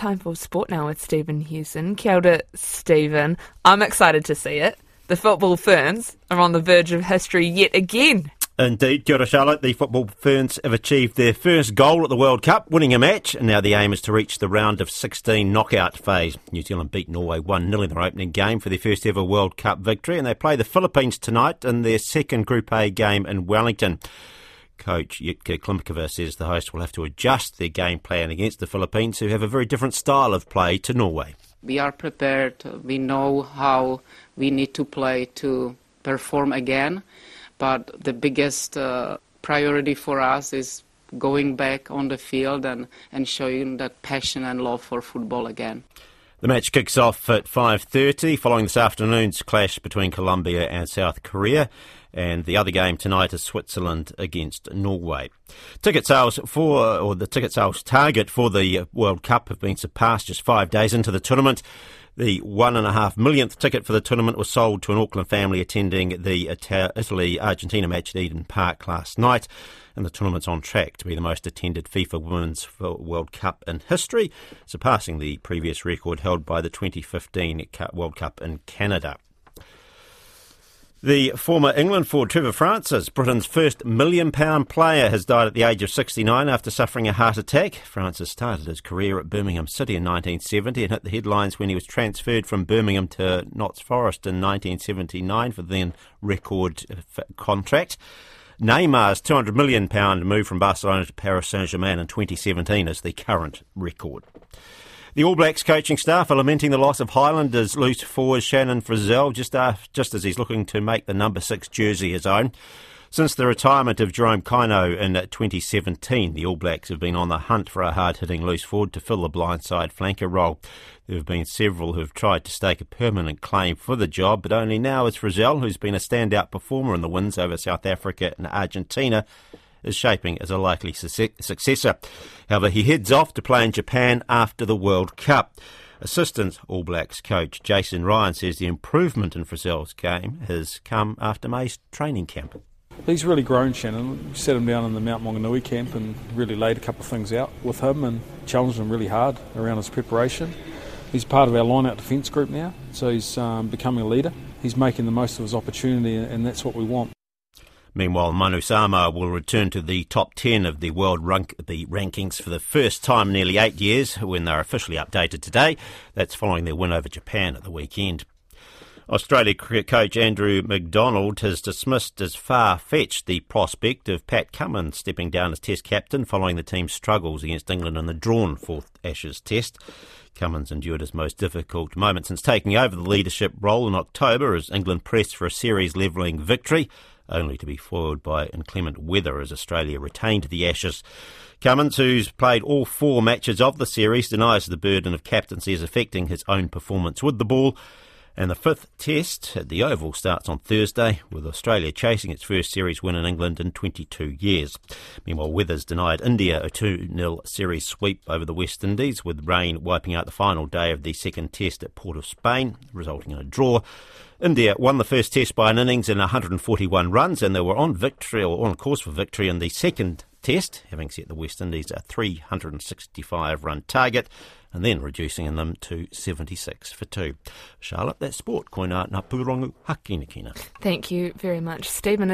time for sport now with Stephen Hewson. Kia ora, Stephen. I'm excited to see it. The football ferns are on the verge of history yet again. Indeed, Kia ora Charlotte. The football ferns have achieved their first goal at the World Cup, winning a match, and now the aim is to reach the round of 16 knockout phase. New Zealand beat Norway 1 0 in their opening game for their first ever World Cup victory, and they play the Philippines tonight in their second Group A game in Wellington. Coach Jitka Klimkova says the hosts will have to adjust their game plan against the Philippines, who have a very different style of play to Norway. We are prepared. We know how we need to play to perform again. But the biggest uh, priority for us is going back on the field and, and showing that passion and love for football again. The match kicks off at 5:30 following this afternoon's clash between Colombia and South Korea and the other game tonight is Switzerland against Norway. Ticket sales for or the ticket sales target for the World Cup have been surpassed just 5 days into the tournament. The one and a half millionth ticket for the tournament was sold to an Auckland family attending the Italy Argentina match at Eden Park last night. And the tournament's on track to be the most attended FIFA Women's World Cup in history, surpassing the previous record held by the 2015 World Cup in Canada. The former England forward Trevor Francis, Britain's first million pound player, has died at the age of 69 after suffering a heart attack. Francis started his career at Birmingham City in 1970 and hit the headlines when he was transferred from Birmingham to Notts Forest in 1979 for the then record uh, contract. Neymar's £200 million move from Barcelona to Paris Saint Germain in 2017 is the current record. The All Blacks coaching staff are lamenting the loss of Highlanders loose forward Shannon Frizzell just, after, just as he's looking to make the number six jersey his own. Since the retirement of Jerome Kaino in 2017, the All Blacks have been on the hunt for a hard hitting loose forward to fill the blindside flanker role. There have been several who have tried to stake a permanent claim for the job, but only now is Frizzell, who's been a standout performer in the wins over South Africa and Argentina, is shaping as a likely su- successor. However, he heads off to play in Japan after the World Cup. Assistant All Blacks coach Jason Ryan says the improvement in Frizzell's game has come after May's training camp. He's really grown, Shannon. We set him down in the Mount Maunganui camp and really laid a couple of things out with him and challenged him really hard around his preparation. He's part of our line-out defence group now, so he's um, becoming a leader. He's making the most of his opportunity, and that's what we want. Meanwhile, Manu Samoa will return to the top 10 of the world rank, the rankings for the first time in nearly eight years when they're officially updated today. That's following their win over Japan at the weekend. Australia cricket coach Andrew McDonald has dismissed as far fetched the prospect of Pat Cummins stepping down as Test captain following the team's struggles against England in the drawn fourth Ashes Test. Cummins endured his most difficult moment since taking over the leadership role in October as England pressed for a series levelling victory only to be foiled by inclement weather as Australia retained the Ashes. Cummins, who's played all four matches of the series, denies the burden of captaincy is affecting his own performance with the ball. And the fifth test at the Oval starts on Thursday, with Australia chasing its first series win in England in 22 years. Meanwhile, Weathers denied India a 2 0 series sweep over the West Indies, with rain wiping out the final day of the second test at Port of Spain, resulting in a draw. India won the first test by an innings in 141 runs, and they were on victory or on course for victory in the second test, having set the West Indies a 365 run target and then reducing them to 76 for two. Charlotte, that's sport. Koina Napurongu Hakinakina. Thank you very much, Stephen.